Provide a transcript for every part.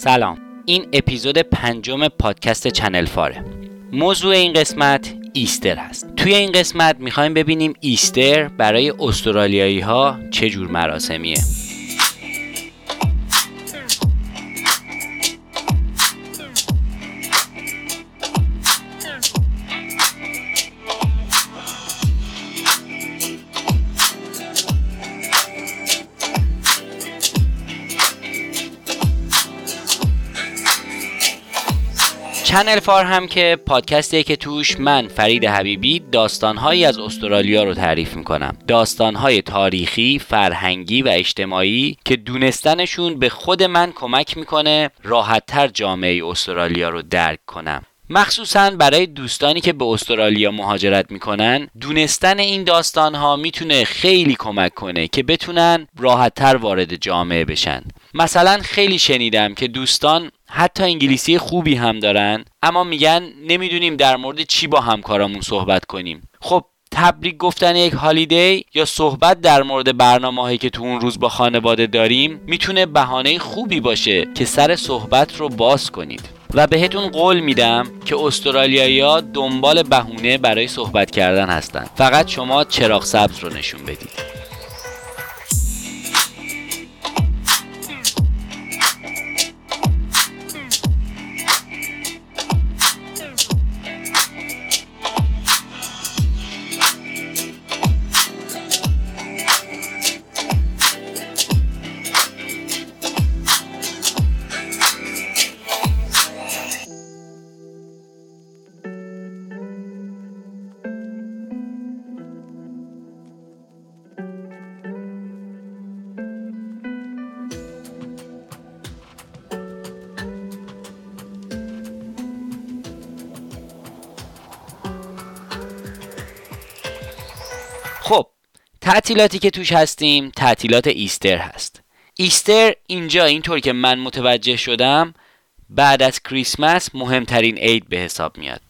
سلام. این اپیزود پنجم پادکست چنل فاره. موضوع این قسمت ایستر هست. توی این قسمت می‌خوایم ببینیم ایستر برای استرالیایی ها چه جور مراسمیه. چنل فار هم که پادکستیه که توش من فرید حبیبی داستانهایی از استرالیا رو تعریف می‌کنم. داستانهای تاریخی، فرهنگی و اجتماعی که دونستنشون به خود من کمک می‌کنه راحتتر جامعه استرالیا رو درک کنم. مخصوصا برای دوستانی که به استرالیا مهاجرت می‌کنن دونستن این داستان ها می‌تونه خیلی کمک کنه که بتونن راحتتر وارد جامعه بشن. مثلا خیلی شنیدم که دوستان حتی انگلیسی خوبی هم دارن اما میگن نمی‌دونیم در مورد چی با همکارامون صحبت کنیم. خب تبریک گفتن یک هالیدی یا صحبت در مورد برنامه هایی که تو اون روز با خانواده داریم می‌تونه بهانه خوبی باشه که سر صحبت رو باز کنید. و بهتون قول میدم که استرالیایی دنبال بهونه برای صحبت کردن هستن. فقط شما چراغ سبز رو نشون بدید. تعطیلاتی که توش هستیم تعطیلات Easter هست. Easter اینجا اینطور که من متوجه شدم بعد از کریسمس مهمترین عید به حساب میاد.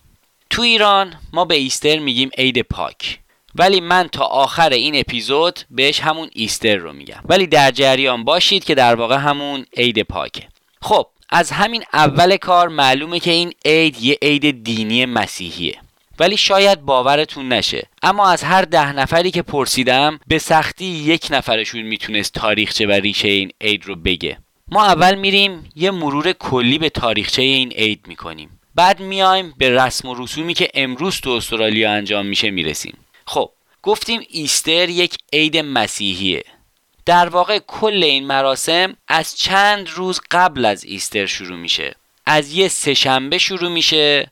تو ایران ما به Easter میگیم عید پاک. ولی من تا آخر این اپیزود بهش همون Easter رو میگم. ولی در جریان باشید که در واقع همون عید پاکه. خب از همین اول کار معلومه که این عید یه عید دینی مسیحیه. ولی شاید باورتون نشه. اما از هر ده نفری که پرسیدم به سختی یک نفرشون می‌تونست تاریخچه و ریشه این عید رو بگه. ما اول میریم یه مرور کلی به تاریخچه این عید می‌کنیم. بعد میایم به رسم و رسومی که امروز تو استرالیا انجام میشه می‌رسیم. خب گفتیم ایستر یک عید مسیحیه. در واقع کل این مراسم از چند روز قبل از ایستر شروع میشه. از یه سهشنبه شروع میشه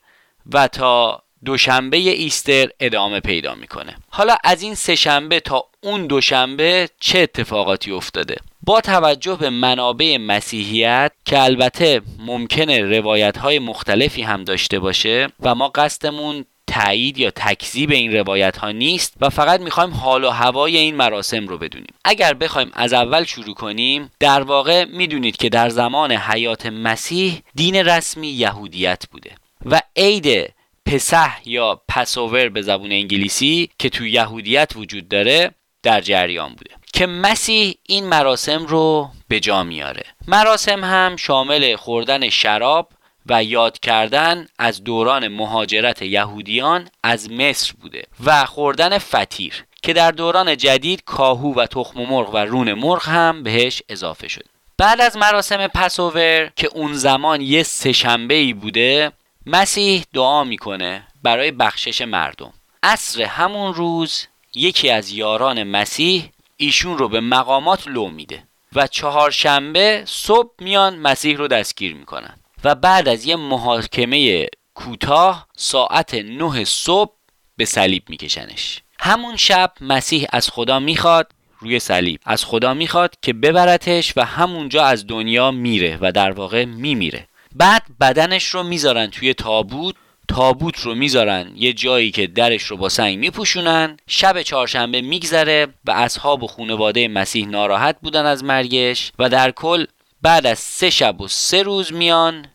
و تا دوشنبه ایستر ادامه پیدا می‌کنه. حالا از این سهشنبه تا اون دوشنبه چه اتفاقاتی افتاده؟ با توجه به منابع مسیحیت که البته ممکنه روایت های مختلفی هم داشته باشه و ما قصدمون تایید یا تکذیب این روایت ها نیست و فقط می‌خوایم حال و هوای این مراسم رو بدونیم. اگر بخوایم از اول شروع کنیم در واقع می‌دونید که در زمان حیات مسیح دین رسمی یهودیت بوده و عید پسح یا پسوور به زبون انگلیسی که تو یهودیت وجود داره در جریان بوده که مسیح این مراسم رو به جا میاره. مراسم هم شامل خوردن شراب و یاد کردن از دوران مهاجرت یهودیان از مصر بوده و خوردن فتیر که در دوران جدید کاهو و تخم مرغ و رون مرغ هم بهش اضافه شد. بعد از مراسم پسوور که اون زمان یه سهشنبه ای بوده مسیح دعا می‌کنه برای بخشش مردم. عصر همون روز یکی از یاران مسیح ایشون رو به مقامات لو میده و چهارشنبه صبح میان مسیح رو دستگیر می‌کنن. و بعد از یه محاکمه کوتاه ساعت نه صبح به صلیب میکشنش. همون شب مسیح از خدا می‌خواد روی صلیب. از خدا می‌خواد که ببرتش و همونجا از دنیا میره و در واقع میمیره. بعد بدنش رو می‌ذارن توی تابوت تابوت رو می‌ذارن یه جایی که درش رو با سنگ میپوشونن شب چهارشنبه میگذره و اصحاب و خانواده مسیح ناراحت بودن از مرگش و در کل بعد از سه شب و سه روز میان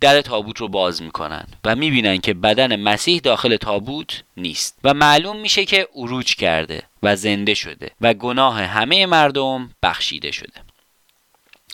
در تابوت رو باز می‌کنن و می‌بینن که بدن مسیح داخل تابوت نیست و معلوم میشه که اروج کرده و زنده شده و گناه همه مردم بخشیده شده.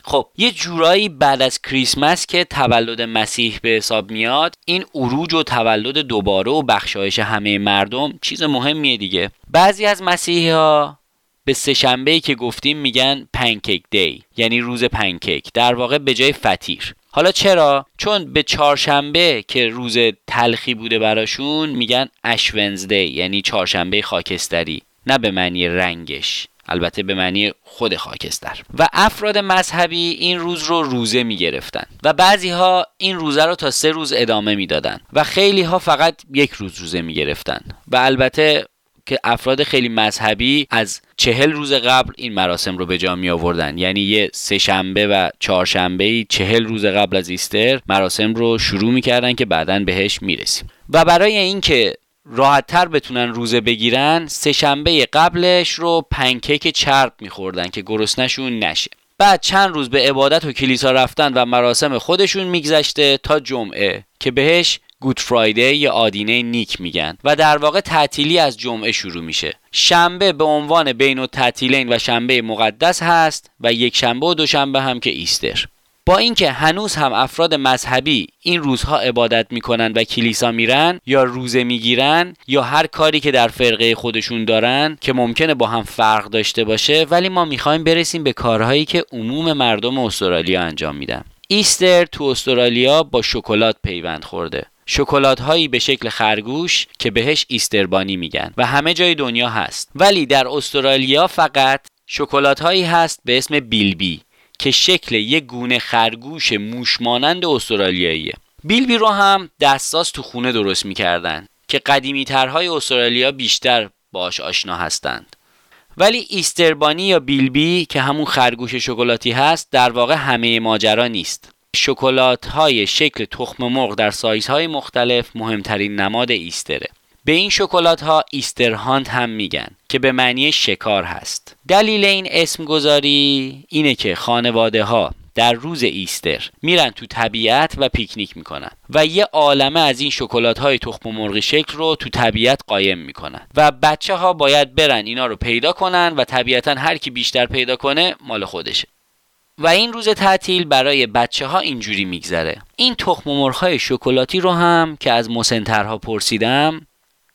خب یه جورایی بعد از کریسمس که تولد مسیح به حساب میاد این اروج و تولد دوباره و بخشایش همه مردم چیز مهمیه دیگه. بعضی از مسیحی ها به سهشنبه که گفتیم میگن پنکیک دی یعنی روز پنکیک در واقع به جای فتیر حالا چرا؟ چون به چهارشنبه که روز تلخی بوده براشون میگن اش ونزدی یعنی چهارشنبه خاکستری نه به معنی رنگش. البته به معنی خود خاکستر. و افراد مذهبی این روز رو روزه می گرفتن و بعضی ها این روزه رو تا سه روز ادامه می‌دادن و خیلی ها فقط یک روز روزه می گرفتن و البته که افراد خیلی مذهبی از چهل روز قبل این مراسم رو به جا می آوردن یعنی یه سه شنبه و چهارشنبه چهل روز قبل از ایستر مراسم رو شروع می‌کردن که بعدا بهش می‌رسیم. و برای اینکه راحتتر بتونن روزه بگیرن سه شنبه قبلش رو پنکیک چرب میخوردن که گرسنشون نشه. بعد چند روز به عبادت و کلیسا رفتن و مراسم خودشون میگذشته تا جمعه که بهش گود فرایدی یا آدینه نیک میگن و در واقع تعطیلی از جمعه شروع میشه. شنبه به عنوان بین و تعطیلین و شنبه مقدس هست و یک شنبه و دوشنبه هم که ایستر. با اینکه هنوز هم افراد مذهبی این روزها عبادت می‌کنن و کلیسا میرن یا روزه می‌گیرن یا هر کاری که در فرقه خودشون دارن که ممکنه با هم فرق داشته باشه ولی ما می‌خوایم برسیم به کارهایی که عموم مردم استرالیا انجام میدن. ایستر تو استرالیا با شکلات پیوند خورده. شکلات هایی به شکل خرگوش که بهش ایستربانی میگن و همه جای دنیا هست. ولی در استرالیا فقط شکلات هایی هست به اسم بیلبی. که شکل یک گونه خرگوش موشمانند استرالیاییه. بیلبی رو هم دستاس تو خونه درست می‌کردن که قدیمی ترهای استرالیا بیشتر باش آشنا هستند. ولی ایستربانی یا بیلبی که همون خرگوش شکلاتی هست در واقع همه ماجرا نیست. شکلات های شکل تخم مرغ در سایزهای مختلف مهمترین نماد ایستره. به این شکلات ها Easter hunt هم میگن که به معنی شکار هست. دلیل این اسم گذاری اینه که خانواده ها در روز Easter میرن تو طبیعت و پیکنیک می‌کنن و یه عالمه از این شکلات های تخم مرغی شکل رو تو طبیعت قایم می‌کنن و بچه ها باید برن اینا رو پیدا کنن و طبیعتا هر کی بیشتر پیدا کنه مال خودشه. و این روز تعطیل برای بچه ها اینجوری میگذره. این تخم مرغ های شکلاتی رو هم که از مسنترها پرسیدم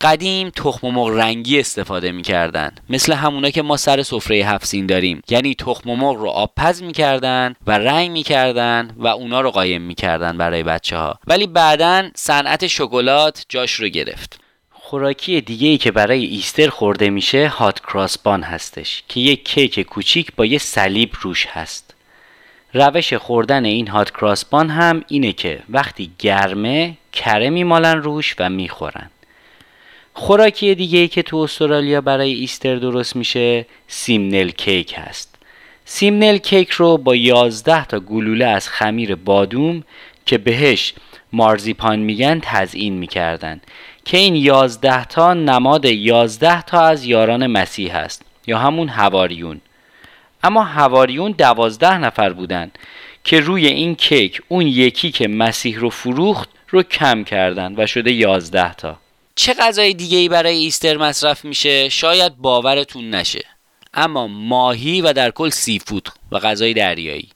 قدیم تخم مرغ رنگی استفاده می‌کردن. مثل همونا که ما سر سفره هفسین داریم. یعنی تخم مرغ رو آبپز می‌کردن و رنگ می‌کردن و اونا رو قایم می‌کردن برای بچه ها ولی بعدا صنعت شکلات جاش رو گرفت. خوراکی دیگه ای که برای ایستر خورده میشه هات کراسبان هستش که یک کیک کوچیک با یه صلیب روش هست. روش خوردن این هات کراسبان هم اینه که وقتی گرمه کره میمالن روش و می‌خورن. خوراکی دیگه که تو استرالیا برای ایستر درست میشه سیمنل کیک هست. سیمنل کیک رو با 11 تا گلوله از خمیر بادوم که بهش مارزیپان میگن تزیین می‌کردن. که این 11 تا نماد 11 تا از یاران مسیح هست یا همون هواریون. اما هواریون دوازده نفر بودن که روی این کیک اون یکی که مسیح رو فروخت رو کم کردن و شده 11 تا. چه غذای دیگه ای برای Easter مصرف میشه؟ شاید باورتون نشه. اما ماهی و در کل seafood و غذای دریایی.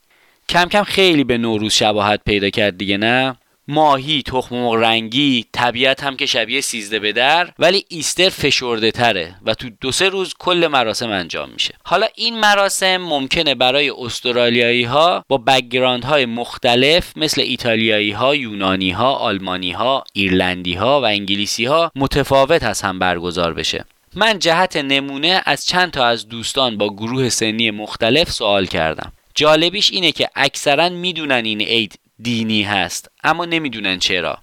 کم کم خیلی به نوروز شباهت پیدا کرد دیگه نه؟ ماهی تخم مرغ رنگی طبیعت هم که شبیه سیزده به در ولی Easter فشرده تره و تو دو سه روز کل مراسم انجام میشه. حالا این مراسم ممکنه برای استرالیایی ها با background های مختلف مثل ایتالیایی ها یونانی ها آلمانی ها ایرلندی ها و انگلیسی ها متفاوت از هم برگزار بشه. من جهت نمونه از چند تا از دوستان با گروه سنی مختلف سوال کردم. جالبیش اینه که اکثرا می‌دونن این عید دینی هست. اما نمی‌دونن چرا.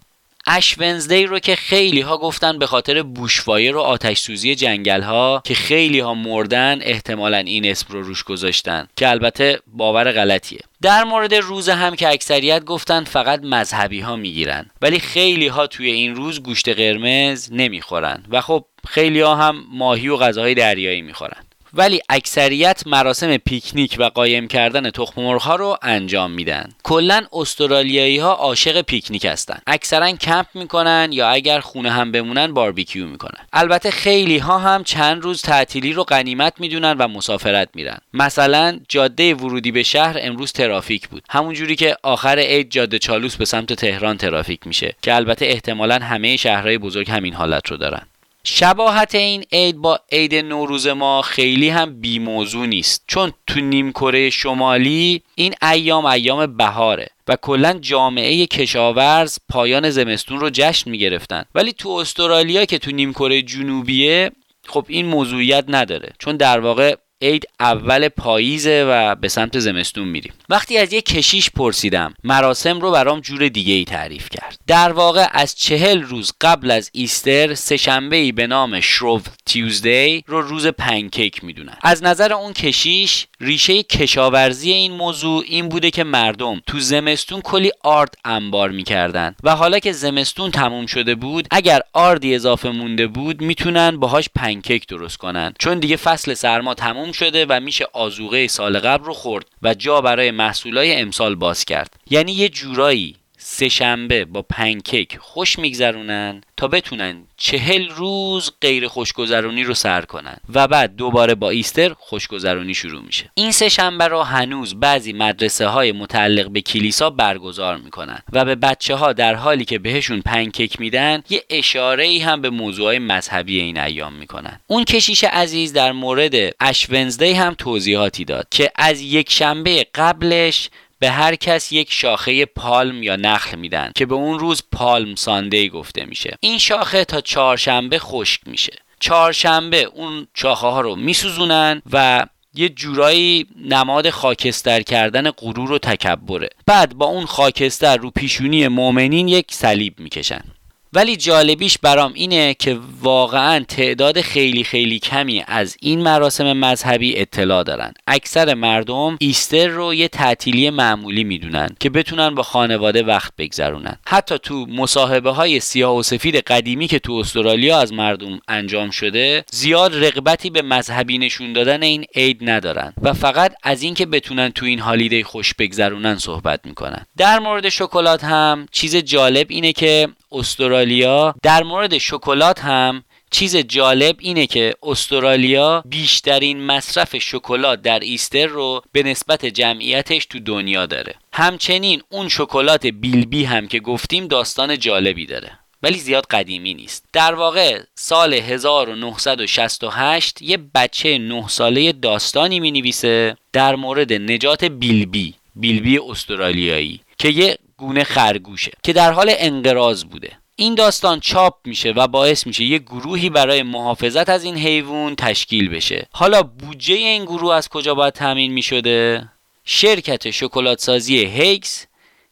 اش ونزدی رو که خیلی ها گفتن به خاطر بوشفایر و آتش سوزی جنگل ها که خیلی ها مردن احتمالا این اسم رو روش گذاشتن که البته باور غلطیه. در مورد روز هم که اکثریت گفتن فقط مذهبی ها می‌گیرن. ولی خیلی ها توی این روز گوشت قرمز نمی‌خورن. و خب خیلی ها هم ماهی و غذاهای دریایی می‌خورن. ولی اکثریت مراسم پیکنیک و قایم کردن تخم مرغ ها رو انجام میدن. کلا استرالیایی ها عاشق پیکنیک هستن. اکثرا کمپ می‌کنن یا اگر خونه هم بمونن باربیکیو می‌کنن. البته خیلی ها هم چند روز تعطیلی رو غنیمت می‌دونن و مسافرت میرن. مثلا جاده ورودی به شهر امروز ترافیک بود. همون جوری که آخر عید جاده چالوس به سمت تهران ترافیک میشه که البته احتمالا همه شهرهای بزرگ همین حالت رو دارن. شباهت این عید با عید نوروز ما خیلی هم بی موضوع نیست. چون تو نیم کره شمالی این ایام ایام بهاره و کلا جامعه کشاورز پایان زمستون رو جشن می‌گرفتن. ولی تو استرالیا که تو نیم کره جنوبیه خب این موضوعیت نداره. چون در واقع عید اول پاییزه و به سمت زمستون میریم. وقتی از یک کشیش پرسیدم مراسم رو برام جور دیگه ای تعریف کرد. در واقع از چهل روز قبل از ایستر سهشنبه ای به نام شروو Tuesday رو روز پنکیک می‌دونن. از نظر اون کشیش ریشه کشاورزی این موضوع این بوده که مردم تو زمستون کلی آرد انبار می‌کردن و حالا که زمستون تموم شده بود اگر آردی اضافه مونده بود می‌تونن باهاش پنکیک درست کنن. چون دیگه فصل سرما تموم شده و میشه آزوغه سال قبل رو خورد و جا برای محصولای امسال باز کرد. یعنی یه جورایی سهشنبه با پنکیک خوش میگذرونن تا بتونن چهل روز غیر خوشگذرونی رو سر کنن و بعد دوباره با Easter خوشگذرونی شروع میشه. این سه شنبه رو هنوز بعضی مدرسه های متعلق به کلیسا برگزار می‌کنن و به بچه ها در حالی که بهشون پنکیک میدن یه اشاره ای هم به موضوع مذهبی این ایام می‌کنن. اون کشیش عزیز در مورد اش هم توضیحاتی داد که از یک شنبه قبلش به هر کس یک شاخه پالم یا نخل میدن که به اون روز پالم ساندی گفته میشه. این شاخه تا چهارشنبه خشک میشه. چهارشنبه اون شاخه ها رو میسوزونن و یه جورایی نماد خاکستر کردن غرور و تکبره. بعد با اون خاکستر رو پیشونی مؤمنین یک صلیب می‌کشن. ولی جالبیش برام اینه که واقعا تعداد خیلی خیلی کمی از این مراسم مذهبی اطلاع دارن. اکثر مردم ایستر رو یه تعطیلی معمولی می‌دونن که بتونن با خانواده وقت بگذرونن. حتی تو مصاحبه های سیاه و سفید قدیمی که تو استرالیا از مردم انجام شده زیاد رغبتی به مذهبی نشون دادن این عید ندارن و فقط از اینکه بتونن تو این هالیدی خوش بگذرونن صحبت می‌کنن. در مورد شکلات هم چیز جالب اینه که استرالیا. در مورد شکلات هم چیز جالب اینه که استرالیا بیشترین مصرف شکلات در ایستر رو به نسبت جمعیتش تو دنیا داره. همچنین اون شکلات بیلبی هم که گفتیم داستان جالبی داره ولی زیاد قدیمی نیست. در واقع سال 1968 یه بچه 9 ساله داستانی می نویسه در مورد نجات بیلبی بیلبی استرالیایی که یه گونه خرگوشه که در حال انقراض بوده. این داستان چاپ میشه و باعث میشه یه گروهی برای محافظت از این حیوان تشکیل بشه. حالا بودجه این گروه از کجا باید تامین می‌شده؟ شرکت شکلات سازی Haigh's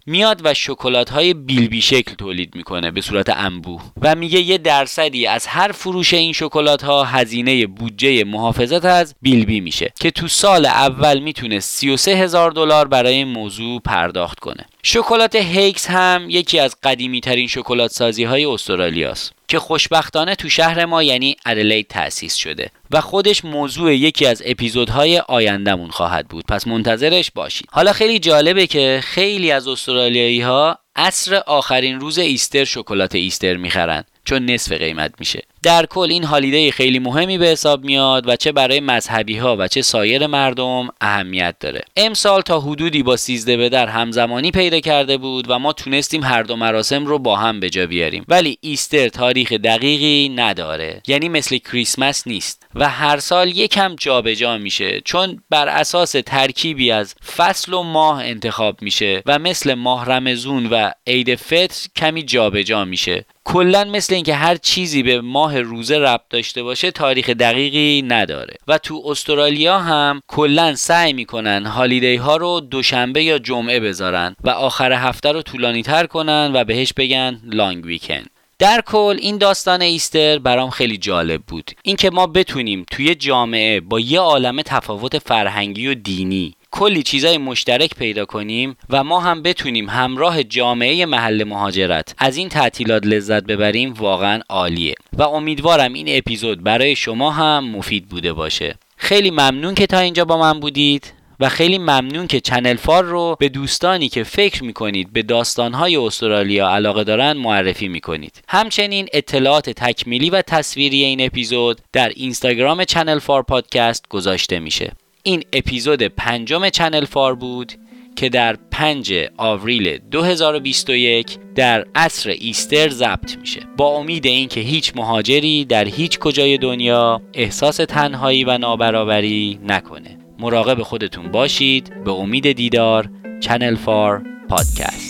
میاد و شکلات های bilby شکل تولید می‌کنه به صورت انبوه و میگه یه درصدی از هر فروش این شکلات ها هزینه بودجه محافظت از bilby میشه که تو سال اول می‌تونه 33 هزار دلار برای این موضوع پرداخت کنه. شکلات Haigh's هم یکی از قدیمی ترین شکلات سازی های استرالیاست. که خوشبختانه تو شهر ما یعنی ادلاید تأسیس شده و خودش موضوع یکی از اپیزودهای آیندهمون خواهد بود. پس منتظرش باشید. حالا خیلی جالبه که خیلی از استرالیایی ها عصر آخرین روز Easter شکلات Easter می‌خرن. چون نصف قیمت میشه. در کل این holiday خیلی مهمی به حساب میاد و چه برای مذهبی ها و چه سایر مردم اهمیت داره. امسال تا حدودی با سیزده به در همزمانی پیدا کرده بود و ما تونستیم هر دو مراسم رو با هم به جا بیاریم. ولی ایستر تاریخ دقیقی نداره. یعنی مثل کریسمس نیست. و هر سال یکم جابجا میشه. چون بر اساس ترکیبی از فصل و ماه انتخاب میشه و مثل ماه رمزون و عید فطر کمی جابجا میشه. کلا مثل اینکه هر چیزی به ماه روزه ربط داشته باشه تاریخ دقیقی نداره. و تو استرالیا هم کلا سعی می‌کنن هالیدی ها رو دوشنبه یا جمعه بذارن و آخر هفته رو طولانی تر کنن و بهش بگن long weekend در کل این داستان Easter برام خیلی جالب بود. اینکه ما بتونیم توی جامعه با یه عالم تفاوت فرهنگی و دینی کلی چیزای مشترک پیدا کنیم و ما هم بتونیم همراه جامعه محل مهاجرت از این تعطیلات لذت ببریم واقعا عالیه. و امیدوارم این اپیزود برای شما هم مفید بوده باشه. خیلی ممنون که تا اینجا با من بودید و خیلی ممنون که چنل فار رو به دوستانی که فکر می‌کنید به داستانهای استرالیا علاقه دارن معرفی می‌کنید. همچنین اطلاعات تکمیلی و تصویری این اپیزود در اینستاگرام چنل فار پادکست گذاشته میشه. این اپیزود پنجم چنل فار بود که در 5 آوریل 2021 در عصر Easter ضبط میشه. با امید اینکه هیچ مهاجری در هیچ کجای دنیا احساس تنهایی و نابرابری نکنه. مراقب خودتون باشید. به امید دیدار چنل فار پادکست.